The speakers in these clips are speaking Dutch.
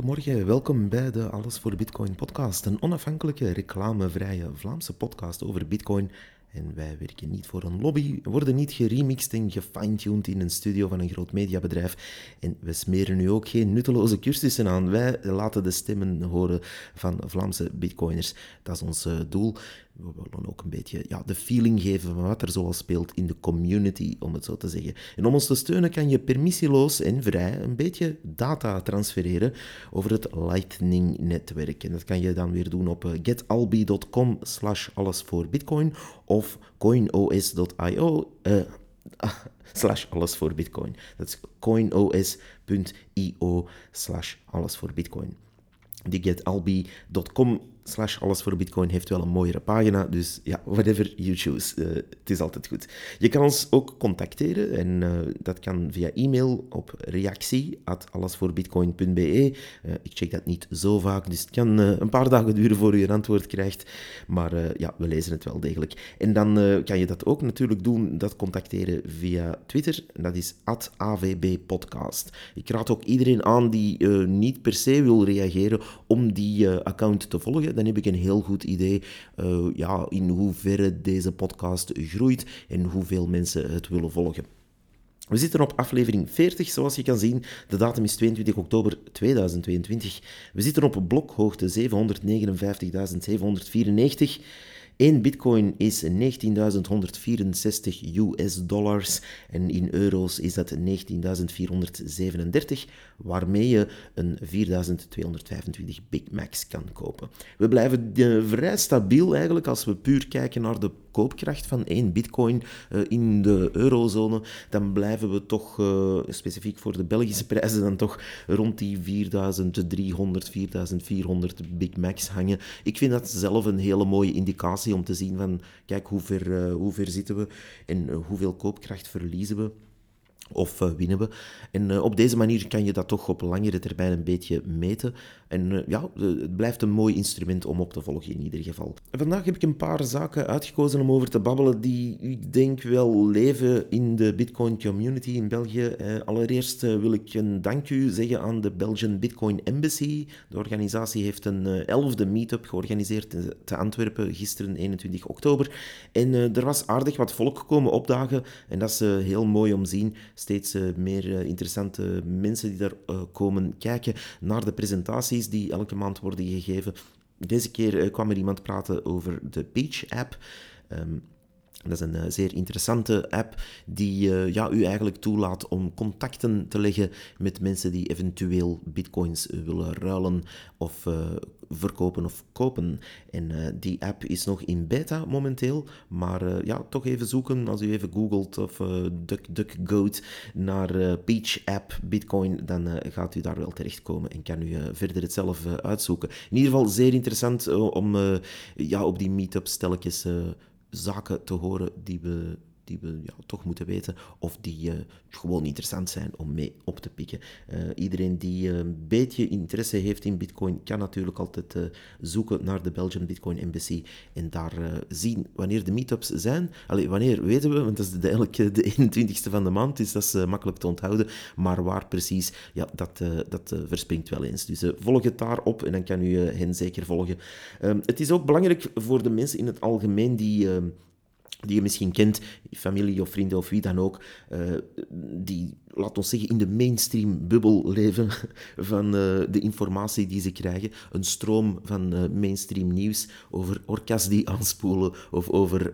Goedemorgen, welkom bij de Alles voor Bitcoin podcast, een onafhankelijke, reclamevrije Vlaamse podcast over Bitcoin. En wij werken niet voor een lobby, worden niet geremixed en gefine-tuned in een studio van een groot mediabedrijf. En we smeren nu ook geen nutteloze cursussen aan. Wij laten de stemmen horen van Vlaamse Bitcoiners. Dat is ons eh, doel we willen ook een beetje ja, de feeling geven van wat er zoal speelt in de community, om het zo te zeggen. En om ons te steunen kan je permissieloos en vrij een beetje data transfereren over het Lightning-netwerk. En dat kan je dan weer doen op eh, getalbi.com slash alles voor bitcoin of coinos.io uh, slash alles voor bitcoin. Dat is coinos.io slash alles voor bitcoin. Die getalbi.com slash alles voor bitcoin heeft wel een mooiere pagina, dus ja, whatever you choose, uh, het is altijd goed. Je kan ons ook contacteren en uh, dat kan via e-mail op reactie allesvoorbitcoin.be. Uh, ik check dat niet zo vaak, dus het kan een paar dagen duren voor u een antwoord krijgt, maar ja, we lezen het wel degelijk. En dan kan je dat ook natuurlijk doen, dat contacteren via Twitter, en dat is avbpodcast. Ik raad ook iedereen aan die niet per se wil reageren om die account te volgen dan heb ik een heel goed idee uh, ja, in hoeverre deze podcast groeit en hoeveel mensen het willen volgen. We zitten op aflevering 40, zoals je kan zien. De datum is 22 oktober 2022. We zitten op blokhoogte 759.794. 1 bitcoin is 19.164 US dollars en in euro's is dat 19.437, waarmee je een 4.225 Big Macs kan kopen. We blijven uh, vrij stabiel eigenlijk als we puur kijken naar de koopkracht van 1 bitcoin uh, in de eurozone. Dan blijven we toch, uh, specifiek voor de Belgische prijzen, dan toch rond die 4.300, 4.400 Big Macs hangen. Ik vind dat zelf een hele mooie indicatie om te zien van, kijk, hoe ver, hoe ver zitten we en hoeveel koopkracht verliezen we of uh, winnen we. En uh, op deze manier kan je dat toch op langere termijn een beetje meten. En uh, ja, het blijft een mooi instrument om op te volgen in ieder geval. Vandaag heb ik een paar zaken uitgekozen om over te babbelen die ik denk wel leven in de Bitcoin community in België. allereerst wil ik een dank u zeggen aan de Belgian Bitcoin Embassy. De organisatie heeft een elfde meetup georganiseerd te Antwerpen gisteren 21 oktober. En er was aardig wat volk komen opdagen en dat is heel mooi om te zien steeds uh, meer uh, interessante mensen die daar uh, komen kijken naar de presentaties die elke maand worden gegeven. Deze keer kwam er iemand praten over de Page-app. Um, dat is een uh, zeer interessante app die uh, ja, u eigenlijk toelaat om contacten te leggen met mensen die eventueel bitcoins willen ruilen of uh, verkopen of kopen. En die app is nog in beta momenteel, maar ja, toch even zoeken als u even googelt of DuckDuckGoat naar Peach App Bitcoin, dan gaat u daar wel terechtkomen en kan u verder het zelf uitzoeken. In ieder geval zeer interessant om ja, op die meetups telkens zaken te horen die we die we toch moeten weten of die uh, gewoon interessant zijn om mee op te pikken. Uh, iedereen die uh, een beetje interesse heeft in Bitcoin kan natuurlijk altijd zoeken naar de Belgian Bitcoin Embassy en daar zien wanneer de meetups zijn. Allee, wanneer weten we, want dat is eigenlijk de 21ste van de maand, dus dat is makkelijk te onthouden. Maar waar precies, ja, dat, dat verspringt wel eens. Dus volg het daarop en dan kan u hen zeker volgen. Ehm, het is ook belangrijk voor de mensen in het algemeen die die je misschien kent, familie of vrienden of wie dan ook, uh, die laat ons zeggen, in de mainstream bubbel leven van uh, de informatie die ze krijgen. Een stroom van uh, mainstream nieuws over orka's die aanspoelen of over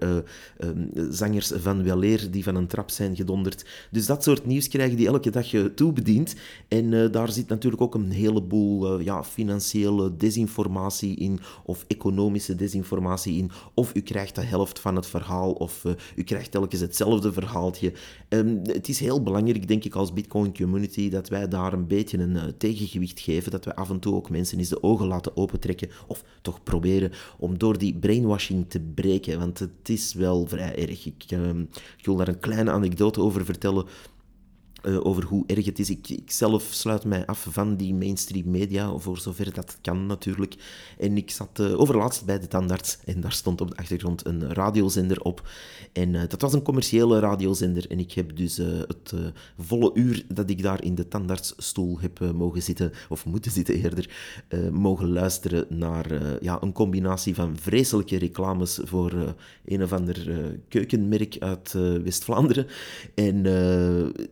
um, zangers van weleer die van een trap zijn gedonderd. Dus dat soort nieuws krijgen die elke dag toebedient. En daar zit natuurlijk ook een heleboel ja, financiële desinformatie in of economische desinformatie in. Of u krijgt de helft van het verhaal of u krijgt telkens hetzelfde verhaaltje. Um, het is heel belangrijk, denk ik, als Bitcoin community, dat wij daar een beetje een uh, tegengewicht geven. Dat we af en toe ook mensen eens de ogen laten opentrekken. Of toch proberen om door die brainwashing te breken. Want het is wel vrij erg. Ik, ik wil daar een kleine anekdote over vertellen. Over hoe erg het is. Ik, ik, zelf sluit mij af van die mainstream media, voor zover dat kan natuurlijk. En ik zat uh, overlaatst bij de tandarts en daar stond op de achtergrond een radiozender op. En dat was een commerciële radiozender. En ik heb dus het volle uur dat ik daar in de tandartsstoel heb mogen zitten, of moeten zitten eerder, mogen luisteren naar ja, een combinatie van vreselijke reclames voor een of ander keukenmerk uit West-Vlaanderen. En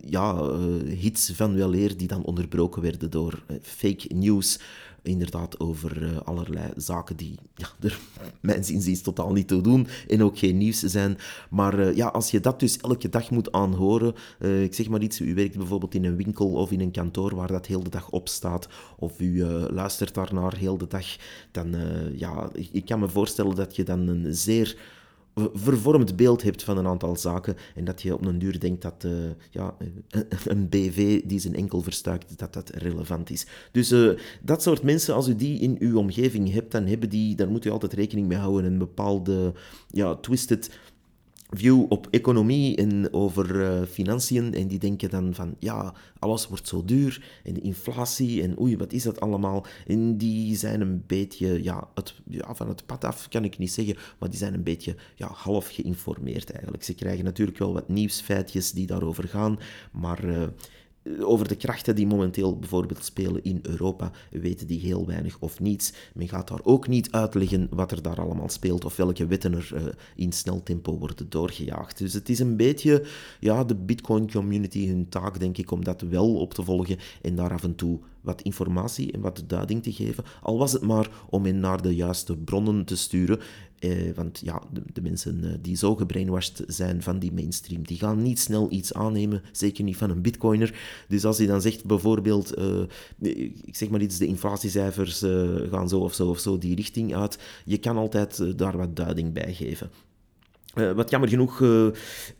ja, hits van weleer die dan onderbroken werden door fake news inderdaad over uh, allerlei zaken die ja, er mijn zinziens totaal niet toe doen en ook geen nieuws zijn. Maar ja, als je dat dus elke dag moet aanhoren, ik zeg maar iets, u werkt bijvoorbeeld in een winkel of in een kantoor waar dat heel de dag op staat, of u luistert daarnaar heel de dag, dan ja, ik kan me voorstellen dat je dan een zeer vervormd beeld hebt van een aantal zaken en dat je op een duur denkt dat uh, ja, een BV die zijn enkel verstuikt, dat dat relevant is. Dus uh, dat soort mensen, als u die in uw omgeving hebt, dan, hebben die, dan moet u altijd rekening mee houden. Een bepaalde ja, twisted view op economie en over uh, financiën. En die denken dan van, ja, alles wordt zo duur. En de inflatie en oei, wat is dat allemaal? En die zijn een beetje, ja, het, ja, van het pad af kan ik niet zeggen, maar die zijn een beetje ja, half geïnformeerd eigenlijk. Ze krijgen natuurlijk wel wat nieuwsfeitjes die daarover gaan, maar... Uh, over de krachten die momenteel bijvoorbeeld spelen in Europa, weten die heel weinig of niets. Men gaat daar ook niet uitleggen wat er daar allemaal speelt of welke wetten er uh, in snel tempo worden doorgejaagd. Dus het is een beetje ja, de Bitcoin community hun taak, denk ik, om dat wel op te volgen en daar af en toe wat informatie en wat duiding te geven. Al was het maar om hen naar de juiste bronnen te sturen. Eh, want ja, de, mensen eh, die zo gebrainwashed zijn van die mainstream, die gaan niet snel iets aannemen, zeker niet van een bitcoiner. Dus als hij dan zegt bijvoorbeeld, uh, ik zeg maar iets, de inflatiecijfers uh, gaan zo of zo of zo die richting uit, je kan altijd daar wat duiding bij geven. Uh, wat jammer genoeg, uh,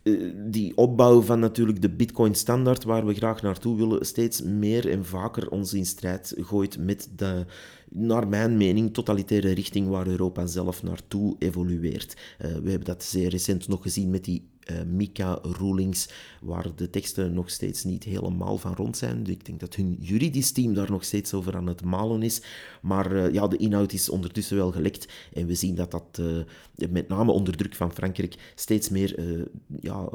uh, die opbouw van natuurlijk de Bitcoin-standaard, waar we graag naartoe willen, steeds meer en vaker ons in strijd gooit met de, naar mijn mening, totalitaire richting waar Europa zelf naartoe evolueert. we hebben dat zeer recent nog gezien met die uh, MICA-rulings, waar de teksten nog steeds niet helemaal van rond zijn. Ik denk dat hun juridisch team daar nog steeds over aan het malen is. Maar uh, ja, de inhoud is ondertussen wel gelekt. En we zien dat dat uh, met name onder druk van Frankrijk steeds meer ja,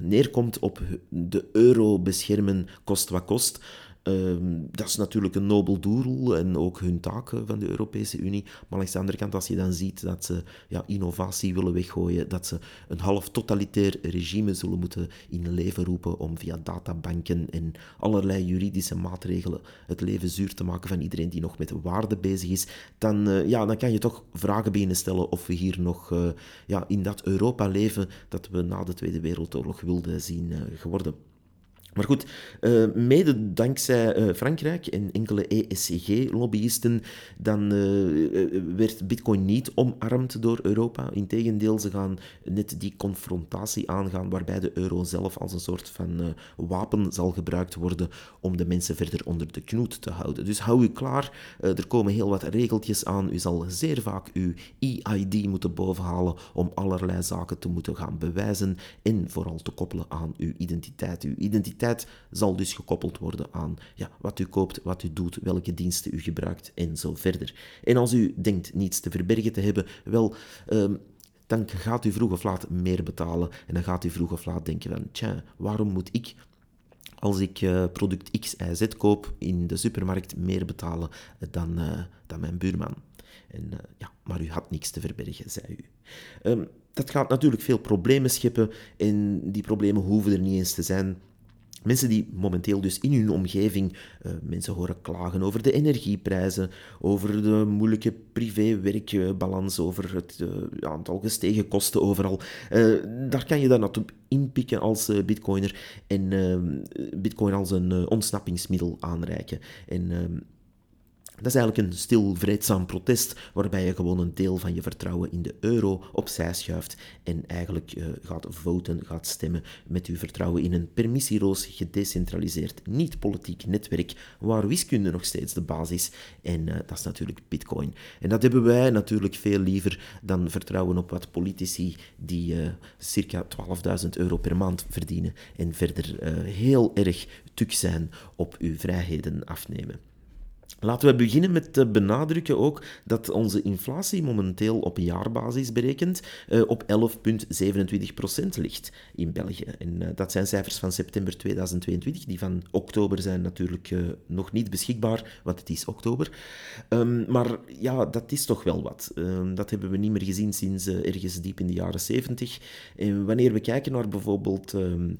neerkomt op de euro beschermen, kost wat kost. Ehm, dat is natuurlijk een nobel doel en ook hun taak van de Europese Unie. Maar langs de andere kant, als je dan ziet dat ze ja, innovatie willen weggooien, dat ze een half totalitair regime zullen moeten in leven roepen om via databanken en allerlei juridische maatregelen het leven zuur te maken van iedereen die nog met waarde bezig is, dan, uh, ja, dan kan je toch vragen beginnen stellen of we hier nog uh, ja, in dat Europa leven dat we na de Tweede Wereldoorlog wilden zien geworden. Maar goed, uh, mede dankzij uh, Frankrijk en enkele ESG-lobbyisten, dan uh, werd Bitcoin niet omarmd door Europa. Integendeel, ze gaan net die confrontatie aangaan, waarbij de euro zelf als een soort van wapen zal gebruikt worden om de mensen verder onder de knoet te houden. Dus hou u klaar, er komen heel wat regeltjes aan. U zal zeer vaak uw EID moeten bovenhalen om allerlei zaken te moeten gaan bewijzen en vooral te koppelen aan uw identiteit. Uw identiteit zal dus gekoppeld worden aan ja, wat u koopt, wat u doet, welke diensten u gebruikt en zo verder. En als u denkt niets te verbergen te hebben, wel. Um, dan gaat u vroeg of laat meer betalen. En dan gaat u vroeg of laat denken van, tja, waarom moet ik als ik uh, product X, Y, Z koop in de supermarkt meer betalen dan, uh, dan mijn buurman? En, ja, maar u had niks te verbergen, zei u. Um, dat gaat natuurlijk veel problemen scheppen en die problemen hoeven er niet eens te zijn. Mensen die momenteel dus in hun omgeving uh, mensen horen klagen over de energieprijzen, over de moeilijke privé-werkbalans, over het uh, aantal gestegen kosten overal. Uh, daar kan je dan natuurlijk inpikken als bitcoiner en bitcoin als een ontsnappingsmiddel aanreiken. En Dat is eigenlijk een stil, vreedzaam protest waarbij je gewoon een deel van je vertrouwen in de euro opzij schuift en eigenlijk uh, gaat voten, gaat stemmen met je vertrouwen in een permissieroos gedecentraliseerd, niet-politiek netwerk waar wiskunde nog steeds de basis is. En uh, dat is natuurlijk bitcoin. En dat hebben wij natuurlijk veel liever dan vertrouwen op wat politici die uh, circa 12.000 euro per maand verdienen en verder heel erg tuk zijn op uw vrijheden afnemen. Laten we beginnen met benadrukken ook dat onze inflatie momenteel op jaarbasis berekend uh, op 11,27% ligt in België. En uh, dat zijn cijfers van september 2022. Die van oktober zijn natuurlijk uh, nog niet beschikbaar, want het is oktober. Um, maar ja, dat is toch wel wat. Um, dat hebben we niet meer gezien sinds ergens diep in de jaren 70. En wanneer we kijken naar bijvoorbeeld... Um,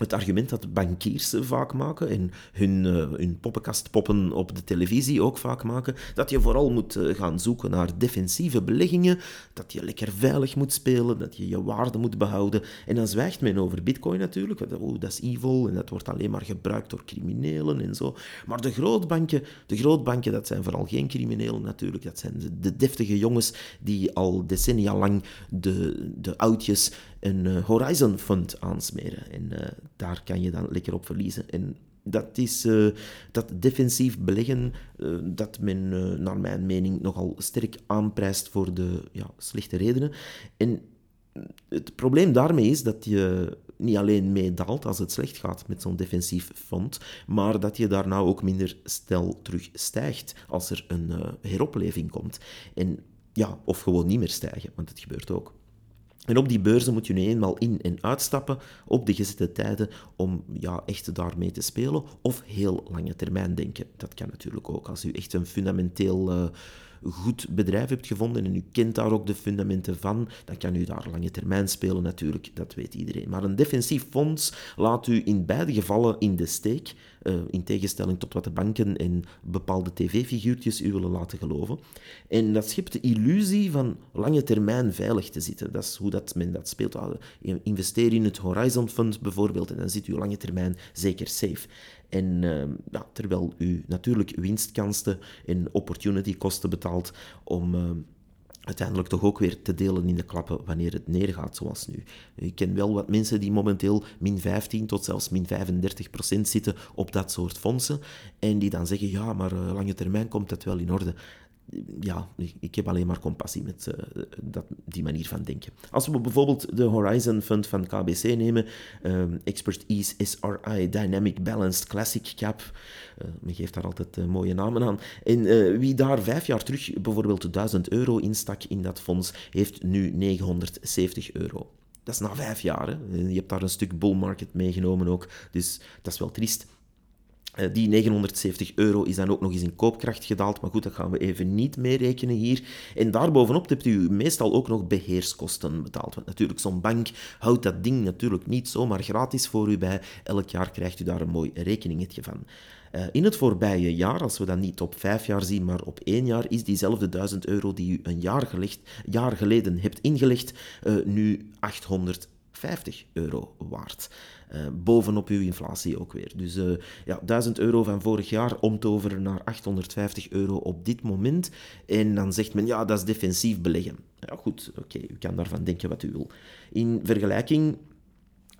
het argument dat bankiers vaak maken en hun, uh, hun poppenkastpoppen op de televisie ook vaak maken, dat je vooral moet uh, gaan zoeken naar defensieve beleggingen, dat je lekker veilig moet spelen, dat je je waarde moet behouden. En dan zwijgt men over bitcoin natuurlijk, oh, dat is evil en dat wordt alleen maar gebruikt door criminelen en zo. Maar de grootbanken, de grootbanken dat zijn vooral geen criminelen natuurlijk, dat zijn de deftige jongens die al decennia lang de, de oudjes een uh, Horizon Fund aansmeren. En uh, daar kan je dan lekker op verliezen. En dat is uh, dat defensief beleggen dat men, naar mijn mening, nogal sterk aanprijst voor de ja, slechte redenen. En het probleem daarmee is dat je niet alleen meedaalt als het slecht gaat met zo'n defensief fonds, maar dat je daarna ook minder snel terug stijgt als er een heropleving komt. En ja, of gewoon niet meer stijgen, want het gebeurt ook. En op die beurzen moet je nu eenmaal in- en uitstappen op de gezette tijden om ja, echt daarmee te spelen. Of heel lange termijn denken. Dat kan natuurlijk ook. Als u echt een fundamenteel uh, goed bedrijf hebt gevonden en u kent daar ook de fundamenten van, dan kan u daar lange termijn spelen natuurlijk. Dat weet iedereen. Maar een defensief fonds laat u in beide gevallen in de steek. Uh, in tegenstelling tot wat de banken en bepaalde tv-figuurtjes u willen laten geloven. En dat schept de illusie van lange termijn veilig te zitten. Dat is hoe dat men dat speelt. Ah, investeer in het Horizon Fund bijvoorbeeld en dan zit u lange termijn zeker safe. En ja, terwijl u natuurlijk winstkansen en opportunity kosten betaalt om... Uh, uiteindelijk toch ook weer te delen in de klappen wanneer het neergaat, zoals nu. Ik ken wel wat mensen die momenteel min 15 tot zelfs min 35 procent zitten op dat soort fondsen en die dan zeggen, ja, maar uh, lange termijn komt dat wel in orde ja, ik heb alleen maar compassie met uh, dat, die manier van denken. Als we bijvoorbeeld de Horizon Fund van KBC nemen, um, Expert Ease SRI Dynamic Balanced Classic Cap, uh, men geeft daar altijd uh, mooie namen aan. En wie daar vijf jaar terug bijvoorbeeld 1000 euro instak in dat fonds, heeft nu 970 euro. Dat is na vijf jaar. Hè. Je hebt daar een stuk bull market meegenomen ook, dus dat is wel triest. Eh, die 970 euro is dan ook nog eens in koopkracht gedaald, maar goed, dat gaan we even niet meerekenen hier. En daarbovenop hebt u meestal ook nog beheerskosten betaald. Want natuurlijk, zo'n bank houdt dat ding natuurlijk niet zomaar gratis voor u bij. Elk jaar krijgt u daar een mooi rekeningetje van. Uh, in het voorbije jaar, als we dat niet op vijf jaar zien, maar op één jaar, is diezelfde 1000 euro die u een jaar, jaar geleden hebt ingelegd, uh, nu 850 euro waard. Uh, bovenop uw inflatie ook weer. Dus uh, ja, 1000 euro van vorig jaar om te over naar 850 euro op dit moment. En dan zegt men, ja, dat is defensief beleggen. Ja, goed, oké, u kan daarvan denken wat u wil. In vergelijking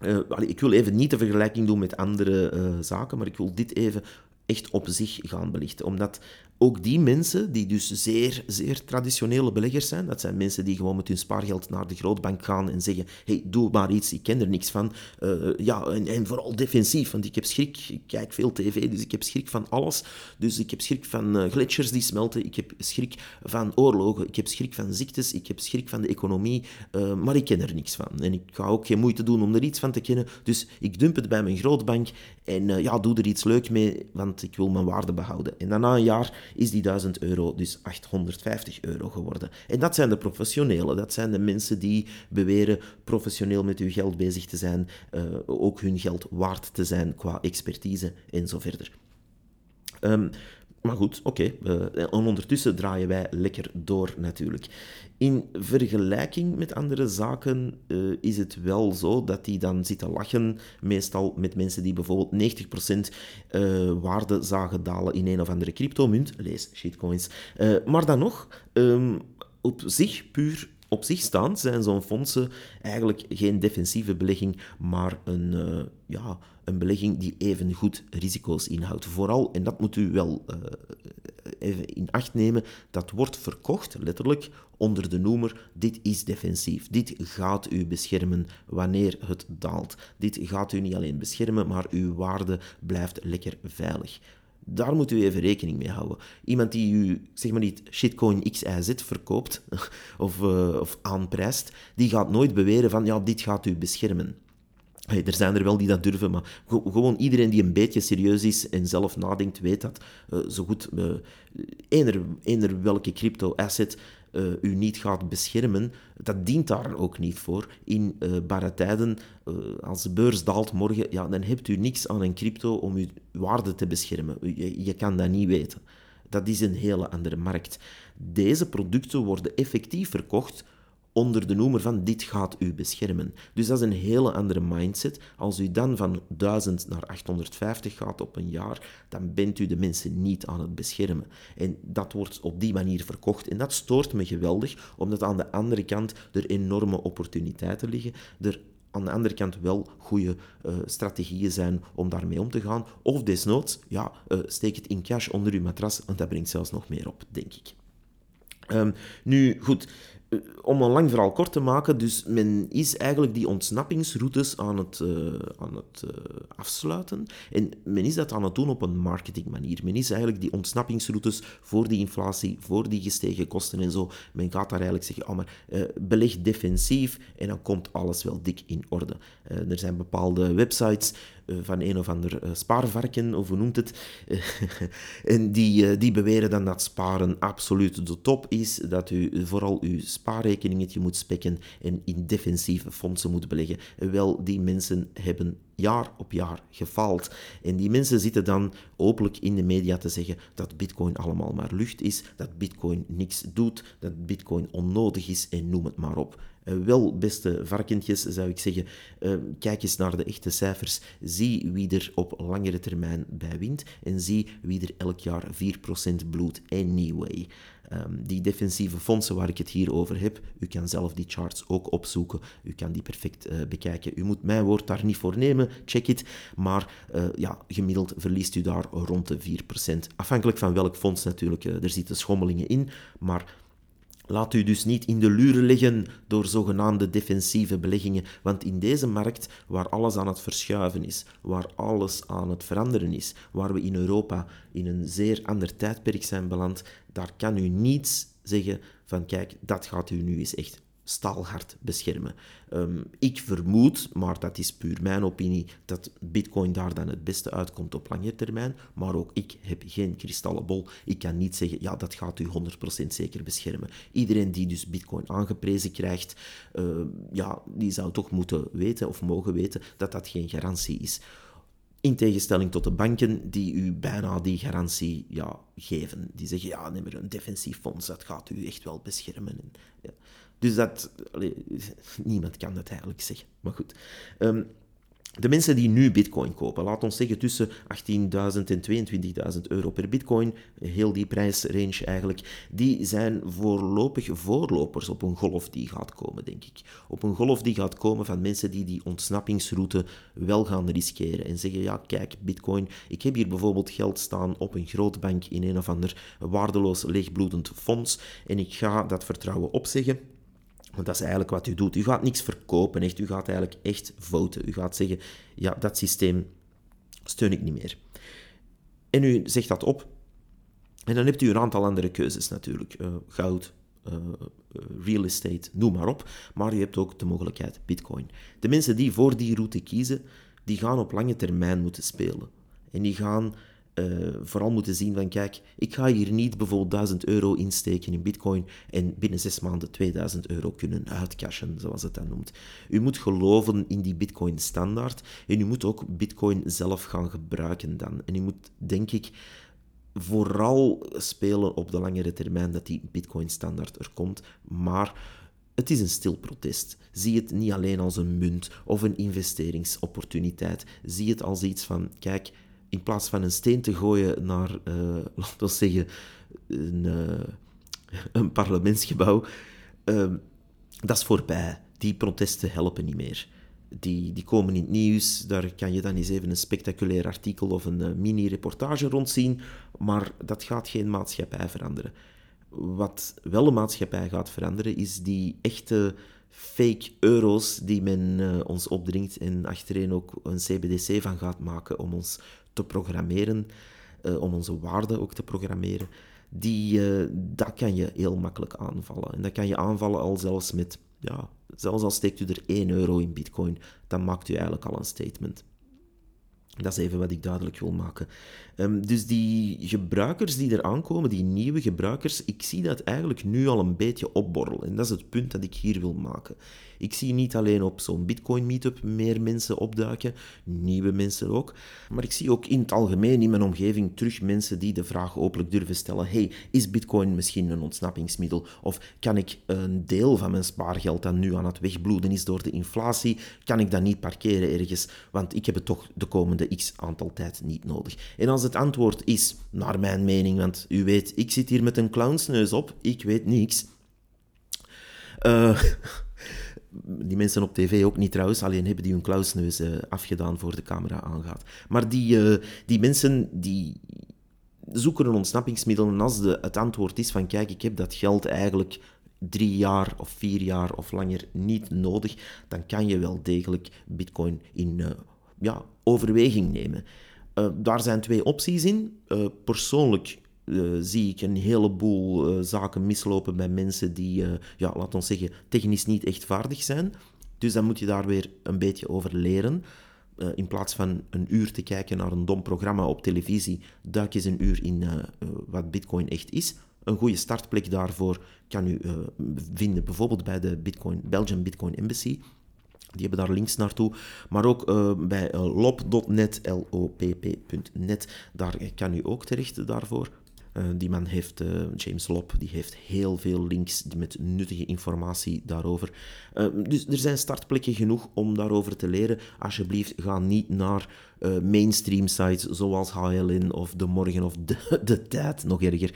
uh, ik wil even niet de vergelijking doen met andere zaken, maar ik wil dit even echt op zich gaan belichten. Omdat ook die mensen, die dus zeer, zeer traditionele beleggers zijn, dat zijn mensen die gewoon met hun spaargeld naar de grootbank gaan en zeggen, hey, doe maar iets, ik ken er niks van. Uh, ja, en, en, vooral defensief, want ik heb schrik, ik kijk veel tv, dus ik heb schrik van alles. Dus ik heb schrik van uh, gletsjers die smelten, ik heb schrik van oorlogen, ik heb schrik van ziektes, ik heb schrik van de economie, uh, maar ik ken er niks van. En ik ga ook geen moeite doen om er iets van te kennen, dus ik dump het bij mijn grootbank en ja, doe er iets leuk mee, want ik wil mijn waarde behouden. En dan na een jaar is die 1000 euro dus 850 euro geworden. En dat zijn de professionelen, dat zijn de mensen die beweren professioneel met hun geld bezig te zijn, uh, ook hun geld waard te zijn qua expertise en zo verder. Um, maar goed, oké. en ondertussen draaien wij lekker door natuurlijk. In vergelijking met andere zaken is het wel zo dat die dan zitten lachen, meestal met mensen die bijvoorbeeld 90% waarde zagen dalen in een of andere cryptomunt, lees shitcoins. maar dan nog, ehm, op zich puur op zich staand zijn zo'n fondsen eigenlijk geen defensieve belegging, maar een, uh, ja, een belegging die even goed risico's inhoudt. Vooral, en dat moet u wel uh, even in acht nemen, dat wordt verkocht, letterlijk, onder de noemer dit is defensief. Dit gaat u beschermen wanneer het daalt. Dit gaat u niet alleen beschermen, maar uw waarde blijft lekker veilig. Daar moet u even rekening mee houden. Iemand die u, zeg maar niet, shitcoin XYZ verkoopt of, uh, of aanprijst, die gaat nooit beweren van, ja, dit gaat u beschermen. Er zijn er wel die dat durven, maar gewoon iedereen die een beetje serieus is en zelf nadenkt, weet dat. Uh, zo goed, uh, eender welke crypto-asset uh, u niet gaat beschermen, dat dient daar ook niet voor. In uh, barre tijden, uh, als de beurs daalt morgen, ja, dan hebt u niks aan een crypto om uw waarde te beschermen. Je kan dat niet weten. Dat is een hele andere markt. Deze producten worden effectief verkocht onder de noemer van dit gaat u beschermen. Dus dat is een hele andere mindset. Als u dan van 1000 naar 850 gaat op een jaar, dan bent u de mensen niet aan het beschermen. En dat wordt op die manier verkocht. En dat stoort me geweldig, omdat aan de andere kant er enorme opportuniteiten liggen. Er aan de andere kant wel goede uh, strategieën zijn om daarmee om te gaan. Of desnoods, ja, uh, steek het in cash onder uw matras, want dat brengt zelfs nog meer op, denk ik. Um, nu, goed, eh, om een lang verhaal kort te maken, dus men is eigenlijk die ontsnappingsroutes aan het, uh, aan het uh, afsluiten. En men is dat aan het doen op een marketingmanier. Men is eigenlijk die ontsnappingsroutes voor die inflatie, voor die gestegen kosten en zo. Men gaat daar eigenlijk zeggen, oh maar beleg defensief en dan komt alles wel dik in orde. er zijn bepaalde websites eh, van een of ander eh, spaarvarken, of hoe noemt het. en die, eh, die beweren dan dat sparen absoluut de top is, dat u vooral uw spaarrekeningetje moet spekken en in defensieve fondsen moet beleggen. Wel, die mensen hebben jaar op jaar gefaald. En die mensen zitten dan openlijk in de media te zeggen dat bitcoin allemaal maar lucht is, dat bitcoin niks doet, dat bitcoin onnodig is en noem het maar op. Eh, wel, beste varkentjes, zou ik zeggen, uh, kijk eens naar de echte cijfers. Zie wie er op langere termijn bij wint en zie wie er elk jaar 4% bloedt anyway. Um, die defensieve fondsen waar ik het hier over heb, u kan zelf die charts ook opzoeken. U kan die perfect uh, bekijken. U moet mijn woord daar niet voor nemen, check it. Maar ja, gemiddeld verliest u daar rond de 4%. Afhankelijk van welk fonds natuurlijk. Er zitten schommelingen in, maar Laat u dus niet in de luren liggen door zogenaamde defensieve beleggingen, want in deze markt, waar alles aan het verschuiven is, waar alles aan het veranderen is, waar we in Europa in een zeer ander tijdperk zijn beland, daar kan u niets zeggen van kijk, dat gaat u nu eens echt staalhard beschermen. Um, ik vermoed, maar dat is puur mijn opinie, dat Bitcoin daar dan het beste uitkomt op lange termijn. Maar ook ik heb geen kristallenbol. Ik kan niet zeggen, ja, dat gaat u 100% zeker beschermen. Iedereen die dus Bitcoin aangeprezen krijgt, uh, ja, die zou toch moeten weten of mogen weten dat dat geen garantie is. In tegenstelling tot de banken die u bijna die garantie ja, geven. Die zeggen, ja, neem maar een defensief fonds, dat gaat u echt wel beschermen. ja. Dus dat, niemand kan dat eigenlijk zeggen. Maar goed. Um, de mensen die nu bitcoin kopen, laat ons zeggen tussen 18.000 en 22.000 euro per bitcoin, heel die prijsrange eigenlijk, die zijn voorlopig voorlopers op een golf die gaat komen, denk ik. Op een golf die gaat komen van mensen die die ontsnappingsroute wel gaan riskeren en zeggen, ja kijk, bitcoin, ik heb hier bijvoorbeeld geld staan op een grootbank in een of ander waardeloos leegbloedend fonds en ik ga dat vertrouwen opzeggen want dat is eigenlijk wat u doet. U gaat niks verkopen, echt. U gaat eigenlijk echt voten. U gaat zeggen, ja, dat systeem steun ik niet meer. En u zegt dat op. En dan hebt u een aantal andere keuzes natuurlijk. Uh, goud, uh, real estate, noem maar op. Maar u hebt ook de mogelijkheid bitcoin. De mensen die voor die route kiezen, die gaan op lange termijn moeten spelen. En die gaan uh, vooral moeten zien van, kijk, ik ga hier niet bijvoorbeeld 1000 euro insteken in bitcoin en binnen zes maanden 2000 euro kunnen uitcashen, zoals het dan noemt. U moet geloven in die bitcoin standaard en u moet ook bitcoin zelf gaan gebruiken dan. En u moet, denk ik, vooral spelen op de langere termijn dat die Bitcoin-standaard er komt. Maar het is een stil protest. Zie het niet alleen als een munt of een investeringsopportuniteit. Zie het als iets van, kijk, in plaats van een steen te gooien naar, uh, laten we zeggen, een, uh, een parlementsgebouw, uh, dat is voorbij. Die protesten helpen niet meer. Die, die komen in het nieuws, daar kan je dan eens even een spectaculair artikel of een uh, mini-reportage rond zien, maar dat gaat geen maatschappij veranderen. Wat wel de maatschappij gaat veranderen, is die echte fake euro's die men ons opdringt en achterin ook een CBDC van gaat maken om ons te programmeren, uh, om onze waarden ook te programmeren, die, uh, dat kan je heel makkelijk aanvallen. En dat kan je aanvallen al zelfs met, ja, zelfs al steekt u er 1 euro in bitcoin, dan maakt u eigenlijk al een statement. Dat is even wat ik duidelijk wil maken. Um, dus die gebruikers die er aankomen, die nieuwe gebruikers, ik zie dat eigenlijk nu al een beetje opborrelen. En dat is het punt dat ik hier wil maken. Ik zie niet alleen op zo'n Bitcoin Meetup meer mensen opduiken, nieuwe mensen ook, maar ik zie ook in het algemeen in mijn omgeving terug mensen die de vraag openlijk durven stellen: hey, is Bitcoin misschien een ontsnappingsmiddel? Of kan ik een deel van mijn spaargeld dat nu aan het wegbloeden is door de inflatie, kan ik dat niet parkeren ergens? Want ik heb het toch de komende x aantal tijd niet nodig. En als het antwoord is, naar mijn mening, want u weet, ik zit hier met een clownsneus op, ik weet niks. Uh, die mensen op tv ook niet trouwens, alleen hebben die hun klauwsneus uh, afgedaan voor de camera aangaat. Maar die, uh, die mensen die zoeken een ontsnappingsmiddel en als de, het antwoord is van kijk, ik heb dat geld eigenlijk drie jaar of vier jaar of langer niet nodig, dan kan je wel degelijk bitcoin in ja, overweging nemen. daar zijn twee opties in. persoonlijk uh, zie ik een heleboel zaken mislopen bij mensen die, ja, laten we zeggen, technisch niet echt vaardig zijn. Dus dan moet je daar weer een beetje over leren. in plaats van een uur te kijken naar een dom programma op televisie, duik eens een uur in wat Bitcoin echt is. Een goede startplek daarvoor kan u vinden bijvoorbeeld bij de Bitcoin, Belgian Bitcoin Embassy. Die hebben daar links naartoe. Maar ook uh, bij uh, lop.net, L-O-P-P.net, daar kan u ook terecht daarvoor. Uh, die man heeft, uh, James Lop, die heeft heel veel links met nuttige informatie daarover. Uh, dus er zijn startplekken genoeg om daarover te leren. Alsjeblieft, ga niet naar mainstream sites zoals HLN of De Morgen of De, de Tijd, nog erger.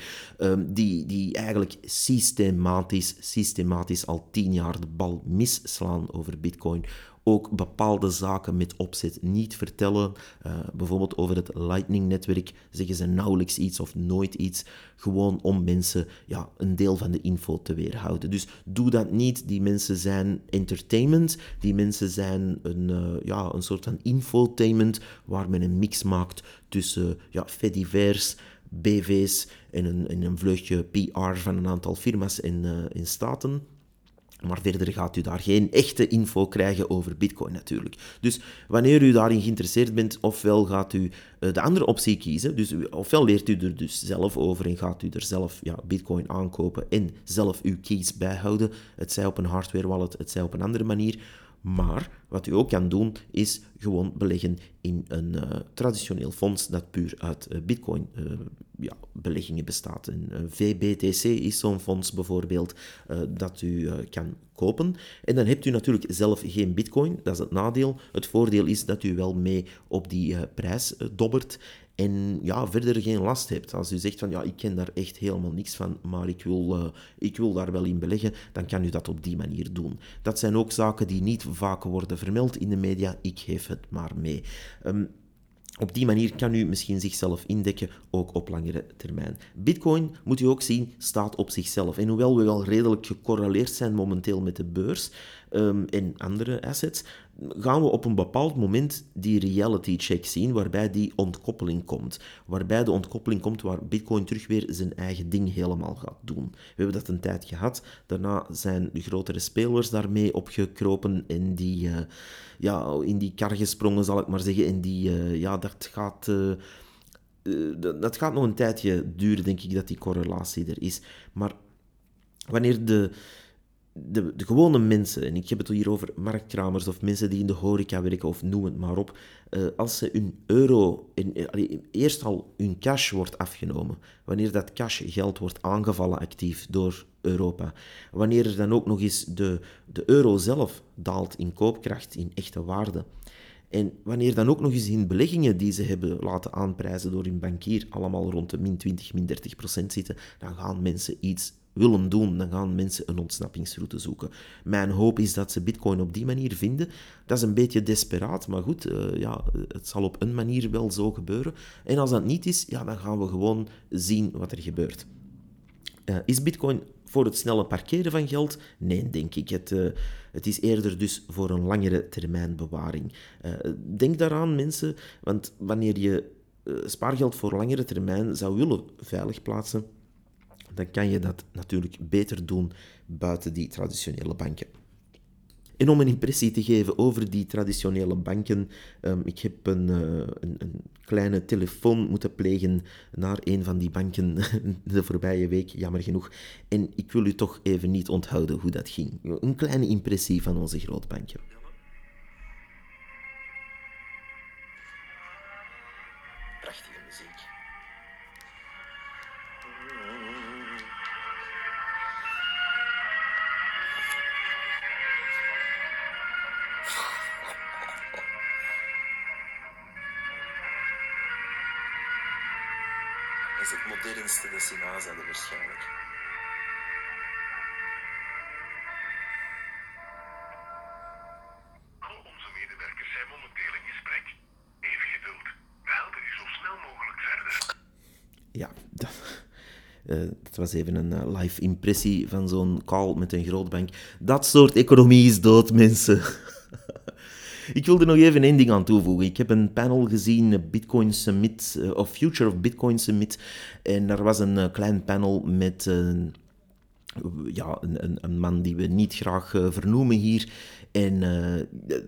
die, die eigenlijk systematisch, systematisch al tien jaar de bal misslaan over bitcoin ook bepaalde zaken met opzet niet vertellen. Uh, bijvoorbeeld over het Lightning-netwerk zeggen ze nauwelijks iets of nooit iets, gewoon om mensen ja, een deel van de info te weerhouden. Dus doe dat niet. Die mensen zijn entertainment, die mensen zijn een, uh, ja, een soort van infotainment waar men een mix maakt tussen ja, fedivers, BV's en een, en een vleugje PR van een aantal firma's in, uh, in staten. Maar verder gaat u daar geen echte info krijgen over Bitcoin natuurlijk. Dus wanneer u daarin geïnteresseerd bent, ofwel gaat u uh, de andere optie kiezen, dus ofwel leert u er dus zelf over en gaat u er zelf ja, Bitcoin aankopen en zelf uw keys bijhouden, het zij op een hardware wallet, het zij op een andere manier. Maar wat u ook kan doen, is gewoon beleggen in een uh, traditioneel fonds dat puur uit uh, bitcoin uh, ja, beleggingen bestaat. Een VBTC is zo'n fonds bijvoorbeeld dat u kan kopen. En dan hebt u natuurlijk zelf geen bitcoin, dat is het nadeel. Het voordeel is dat u wel mee op die prijs dobbert en ja, verder geen last hebt. Als u zegt van ja, ik ken daar echt helemaal niks van, maar ik wil, ik wil daar wel in beleggen, dan kan u dat op die manier doen. Dat zijn ook zaken die niet vaak worden vermeld in de media. Ik geef het maar mee. Um, op die manier kan u misschien zichzelf indekken, ook op langere termijn. Bitcoin, moet u ook zien, staat op zichzelf. En hoewel we wel redelijk gecorreleerd zijn momenteel met de beurs um, en andere assets, gaan we op een bepaald moment die reality check zien, waarbij die ontkoppeling komt. Waarbij de ontkoppeling komt waar Bitcoin terug weer zijn eigen ding helemaal gaat doen. We hebben dat een tijd gehad. Daarna zijn de grotere spelers daarmee opgekropen en die, uh, ja, in die kar gesprongen, zal ik maar zeggen. En die, uh, ja, dat gaat... Uh, dat gaat nog een tijdje duren, denk ik, dat die correlatie er is. Maar wanneer de, de, de, gewone mensen, en ik heb het hier over marktkramers of mensen die in de horeca werken of noem het maar op, uh, als ze hun euro, in, uh, eerst al hun cash wordt afgenomen, wanneer dat cash geld wordt aangevallen actief door Europa, wanneer er dan ook nog eens de, de euro zelf daalt in koopkracht, in echte waarde, en wanneer dan ook nog eens in beleggingen die ze hebben laten aanprijzen door hun bankier allemaal rond de min 20, min 30 procent zitten, dan gaan mensen iets willen doen, dan gaan mensen een ontsnappingsroute zoeken. Mijn hoop is dat ze Bitcoin op die manier vinden. Dat is een beetje desperaat, maar goed, uh, ja, het zal op een manier wel zo gebeuren. En als dat niet is, ja, dan gaan we gewoon zien wat er gebeurt. Uh, is Bitcoin voor het snelle parkeren van geld? Nee, denk ik. Het, uh, het is eerder dus voor een langere termijn bewaring. denk daaraan, mensen, want wanneer je spaargeld voor langere termijn zou willen veilig plaatsen, dan kan je dat natuurlijk beter doen buiten die traditionele banken. En om een impressie te geven over die traditionele banken, um, ik heb een, uh, een, een, kleine telefoon moeten plegen naar een van die banken de voorbije week, jammer genoeg. En ik wil u toch even niet onthouden hoe dat ging. Een kleine impressie van onze grootbanken. Even een uh, live impressie van zo'n call met een grootbank. Dat soort economie is dood, mensen. Ik wilde nog even één ding aan toevoegen. Ik heb een panel gezien, Bitcoin Summit, eh, of Future of Bitcoin Summit. En daar was een eh, klein panel met ja, een, een, man die we niet graag vernoemen hier. En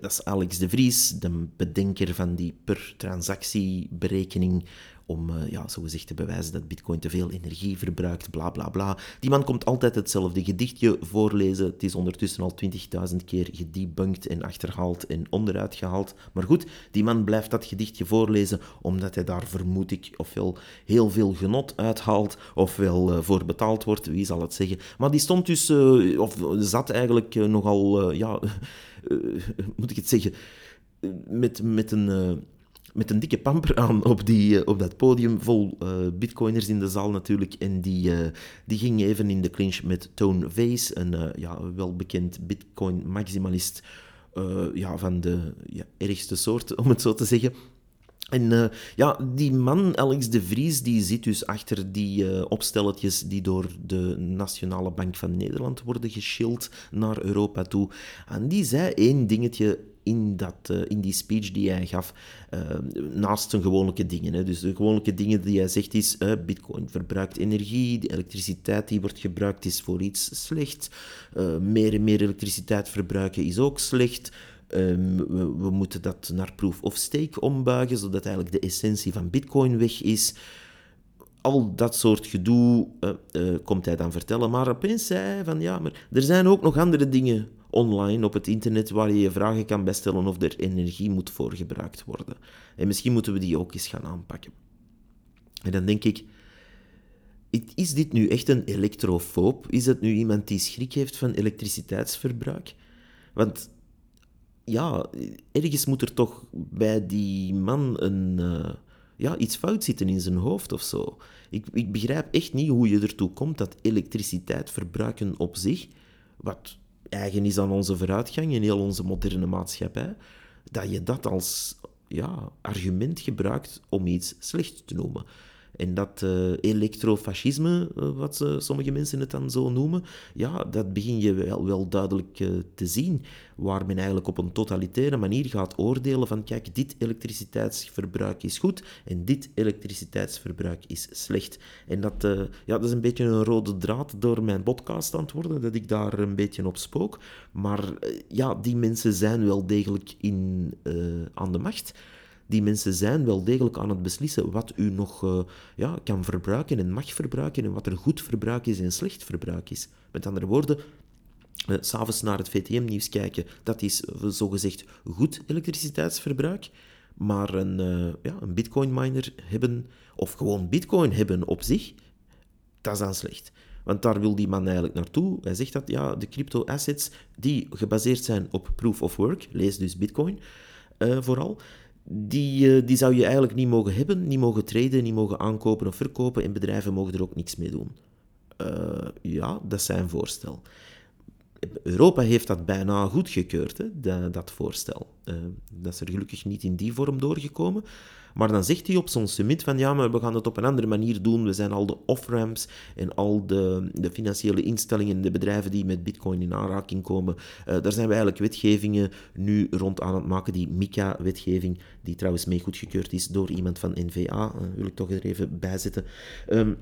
dat is Alex de Vries, de bedenker van die per transactieberekening om uh, ja, zogezegd te bewijzen dat bitcoin te veel energie verbruikt, bla bla bla. Die man komt altijd hetzelfde gedichtje voorlezen. Het is ondertussen al 20.000 keer gedebunked en achterhaald en onderuit gehaald. Maar goed, die man blijft dat gedichtje voorlezen omdat hij daar, vermoed ik, ofwel heel veel genot uithaalt, ofwel uh, voor betaald wordt, wie zal het zeggen. Maar die stond dus, uh, of zat eigenlijk nogal, ja, moet ik het zeggen, met, met een met een dikke pamper aan op, die, eh, op dat podium, vol uh, bitcoiners in de zaal natuurlijk. En die, uh, die ging even in de clinch met Tone Vase, een ja, welbekend bitcoin-maximalist ja, van de ja, ergste soort, om het zo te zeggen. En ja, die man, Alex de Vries, die zit dus achter die opstelletjes die door de Nationale Bank van Nederland worden geschild naar Europa toe. En die zei één dingetje in, dat, uh, in die speech die hij gaf, uh, naast zijn gewone dingen. Hè. Dus de gewone dingen die hij zegt is, uh, bitcoin verbruikt energie, de elektriciteit die wordt gebruikt is voor iets slecht, meer en meer elektriciteit verbruiken is ook slecht. We, we, moeten dat naar proof of stake ombuigen, zodat eigenlijk de essentie van bitcoin weg is. Al dat soort gedoe komt hij dan vertellen. Maar opeens zei hij van ja, maar er zijn ook nog andere dingen online op het internet waar je je vragen kan bestellen of er energie moet voor gebruikt worden. En misschien moeten we die ook eens gaan aanpakken. En dan denk ik, is dit nu echt een elektrofoob? Is het nu iemand die schrik heeft van elektriciteitsverbruik? Want ja, ergens moet er toch bij die man een, uh, ja, iets fout zitten in zijn hoofd of zo. Ik, ik begrijp echt niet hoe je ertoe komt dat elektriciteit verbruiken op zich, wat eigen is aan onze vooruitgang in heel onze moderne maatschappij, dat je dat als ja, argument gebruikt om iets slecht te noemen. En dat uh, elektrofascisme, uh, wat ze, sommige mensen het dan zo noemen, ja, dat begin je wel, wel duidelijk te zien. Waar men eigenlijk op een totalitaire manier gaat oordelen van, kijk, dit elektriciteitsverbruik is goed en dit elektriciteitsverbruik is slecht. En dat, ja, dat is een beetje een rode draad door mijn podcast aan het worden, dat ik daar een beetje op spook. Maar ja, die mensen zijn wel degelijk in, aan de macht die mensen zijn wel degelijk aan het beslissen wat u nog uh, ja, kan verbruiken en mag verbruiken en wat er goed verbruik is en slecht verbruik is. Met andere woorden, uh, s'avonds naar het VTM-nieuws kijken, dat is uh, zogezegd goed elektriciteitsverbruik. Maar een, ja, een bitcoin-miner hebben, of gewoon bitcoin hebben op zich, dat is dan slecht. Want daar wil die man eigenlijk naartoe. Hij zegt dat ja, de crypto-assets die gebaseerd zijn op proof of work, lees dus bitcoin vooral, die, die zou je eigenlijk niet mogen hebben, niet mogen traden, niet mogen aankopen of verkopen en bedrijven mogen er ook niks mee doen. ja, dat is zijn voorstel. Europa heeft dat bijna goedgekeurd, hè, dat, dat voorstel. Uh, dat is er gelukkig niet in die vorm doorgekomen. Maar dan zegt hij op zo'n summit van ja, maar we gaan het op een andere manier doen. We zijn al de off-ramps en al de, de financiële instellingen, de bedrijven die met bitcoin in aanraking komen. Uh, daar zijn we eigenlijk wetgevingen nu rond aan het maken. Die MICA-wetgeving, die trouwens mee goedgekeurd is door iemand van NVA, uh, wil ik toch er even bijzetten. Um,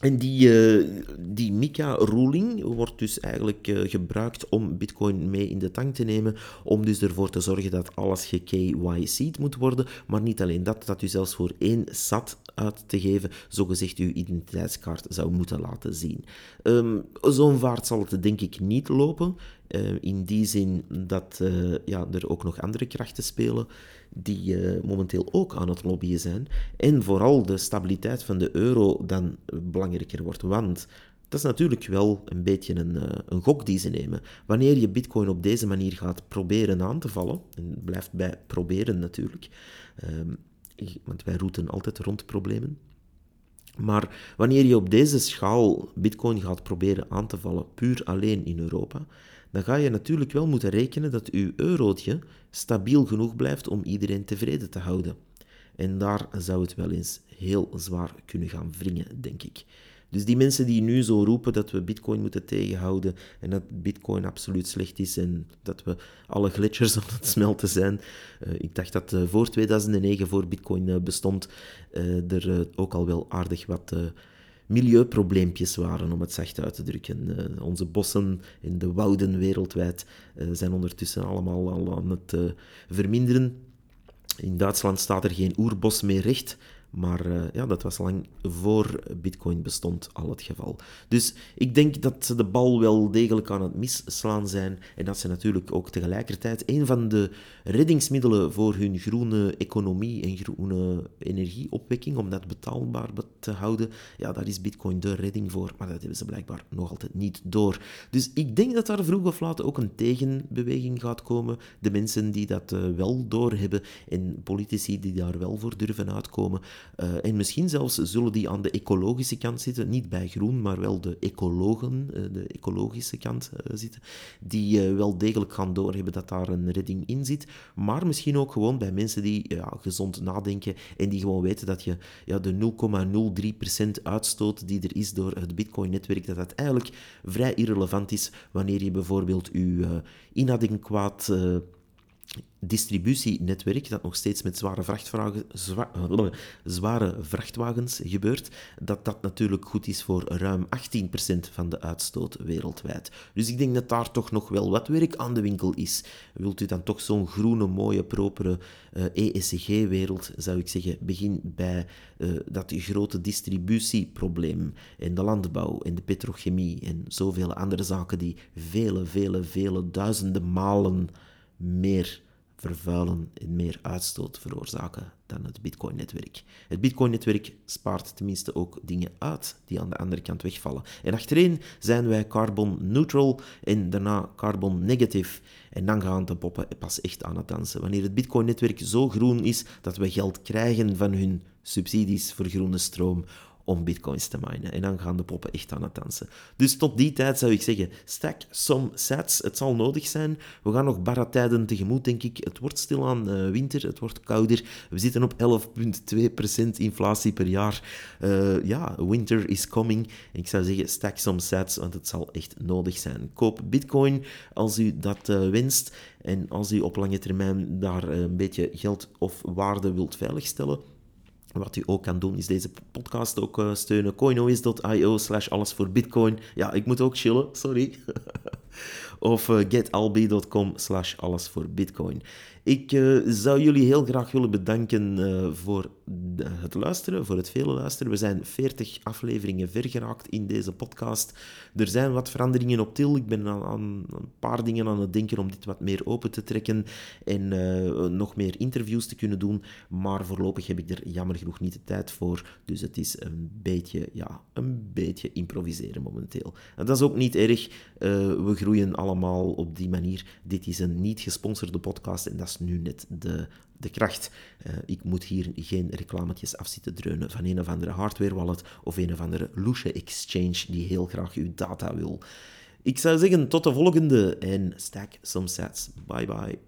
en die, uh, die MiCA-ruling wordt dus eigenlijk uh, gebruikt om Bitcoin mee in de tank te nemen, om dus ervoor te zorgen dat alles ge-KYC'd moet worden. Maar niet alleen dat, dat u zelfs voor één SAT uit te geven, zogezegd uw identiteitskaart zou moeten laten zien. Um, Zo'n vaart zal het denk ik niet lopen, uh, in die zin dat ja, er ook nog andere krachten spelen die uh, momenteel ook aan het lobbyen zijn. En vooral de stabiliteit van de euro dan belangrijker wordt. Want dat is natuurlijk wel een beetje een, een gok die ze nemen. Wanneer je bitcoin op deze manier gaat proberen aan te vallen, en blijft bij proberen natuurlijk, um, want wij roeten altijd rond problemen. Maar wanneer je op deze schaal bitcoin gaat proberen aan te vallen, puur alleen in Europa, dan ga je natuurlijk wel moeten rekenen dat uw eurotje stabiel genoeg blijft om iedereen tevreden te houden. En daar zou het wel eens heel zwaar kunnen gaan wringen, denk ik. Dus die mensen die nu zo roepen dat we bitcoin moeten tegenhouden en dat bitcoin absoluut slecht is en dat we alle glitchers aan het smelten zijn. Uh, ik dacht dat uh, voor 2009, voor bitcoin uh, bestond, er ook al wel aardig wat milieuprobleempjes waren, om het zacht uit te drukken. Uh, onze bossen in de wouden wereldwijd uh, zijn ondertussen allemaal al aan het uh, verminderen. In Duitsland staat er geen oerbos meer recht, maar uh, ja, dat was lang voor Bitcoin bestond al het geval. Dus ik denk dat ze de bal wel degelijk aan het misslaan zijn. En dat ze natuurlijk ook tegelijkertijd een van de reddingsmiddelen voor hun groene economie en groene energieopwekking, om dat betaalbaar te houden, ja, daar is Bitcoin de redding voor. Maar dat hebben ze blijkbaar nog altijd niet door. Dus ik denk dat daar vroeg of laat ook een tegenbeweging gaat komen. De mensen die dat uh, wel doorhebben en politici die daar wel voor durven uitkomen. Uh, en misschien zelfs zullen die aan de ecologische kant zitten, niet bij groen, maar wel de ecologen, uh, de ecologische kant uh, zitten, die wel degelijk gaan doorhebben dat daar een redding in zit. Maar misschien ook gewoon bij mensen die ja, gezond nadenken en die gewoon weten dat je ja, de 0,03% uitstoot die er is door het Bitcoin-netwerk, dat dat eigenlijk vrij irrelevant is wanneer je bijvoorbeeld je inadequaat distributienetwerk, dat nog steeds met zware, zware vrachtwagens gebeurt, dat dat natuurlijk goed is voor ruim 18% van de uitstoot wereldwijd. Dus ik denk dat daar toch nog wel wat werk aan de winkel is. Wilt u dan toch zo'n groene, mooie, propere uh, eh, ESG-wereld, zou ik zeggen, begin bij uh, dat grote distributieprobleem en de landbouw en de petrochemie en zoveel andere zaken die vele, vele, vele duizenden malen meer vervuilen en meer uitstoot veroorzaken dan het Bitcoin-netwerk. Het Bitcoin-netwerk spaart tenminste ook dingen uit die aan de andere kant wegvallen. En achterin zijn wij carbon neutral en daarna carbon negative. En dan gaan de poppen pas echt aan het dansen. Wanneer het Bitcoin-netwerk zo groen is dat we geld krijgen van hun subsidies voor groene stroom om bitcoins te minen. En dan gaan de poppen echt aan het dansen. Dus tot die tijd zou ik zeggen, stack some sats. Het zal nodig zijn. We gaan nog barre tijden tegemoet, denk ik. Het wordt stilaan uh, winter, het wordt kouder. We zitten op 11,2% inflatie per jaar. Uh, ja, winter is coming. ik zou zeggen, stack some sats, want het zal echt nodig zijn. Koop bitcoin als u dat uh, wenst. En als u op lange termijn daar een beetje geld of waarde wilt veiligstellen wat u ook kan doen, is deze podcast ook uh, steunen. coinois.io slash alles voor bitcoin. Ja, ik moet ook chillen, sorry. of uh, getalbi.com slash alles voor bitcoin. Ik uh, zou jullie heel graag willen bedanken voor de- het luisteren, voor het vele luisteren. We zijn 40 afleveringen ver geraakt in deze podcast. Er zijn wat veranderingen op til. Ik ben aan, aan een paar dingen aan het denken om dit wat meer open te trekken en eh, nog meer interviews te kunnen doen. Maar voorlopig heb ik er jammer genoeg niet de tijd voor. Dus het is een beetje, ja, een beetje improviseren momenteel. En dat is ook niet erg. Eh, we groeien allemaal op die manier. Dit is een niet gesponsorde podcast en dat is nu net de, de kracht. Eh, ik moet hier geen reclametjes afzitten dreunen van een of andere hardware wallet of een of andere loesje exchange die heel graag uw data wil. Ik zou zeggen tot de volgende en stack some sats. Bye bye.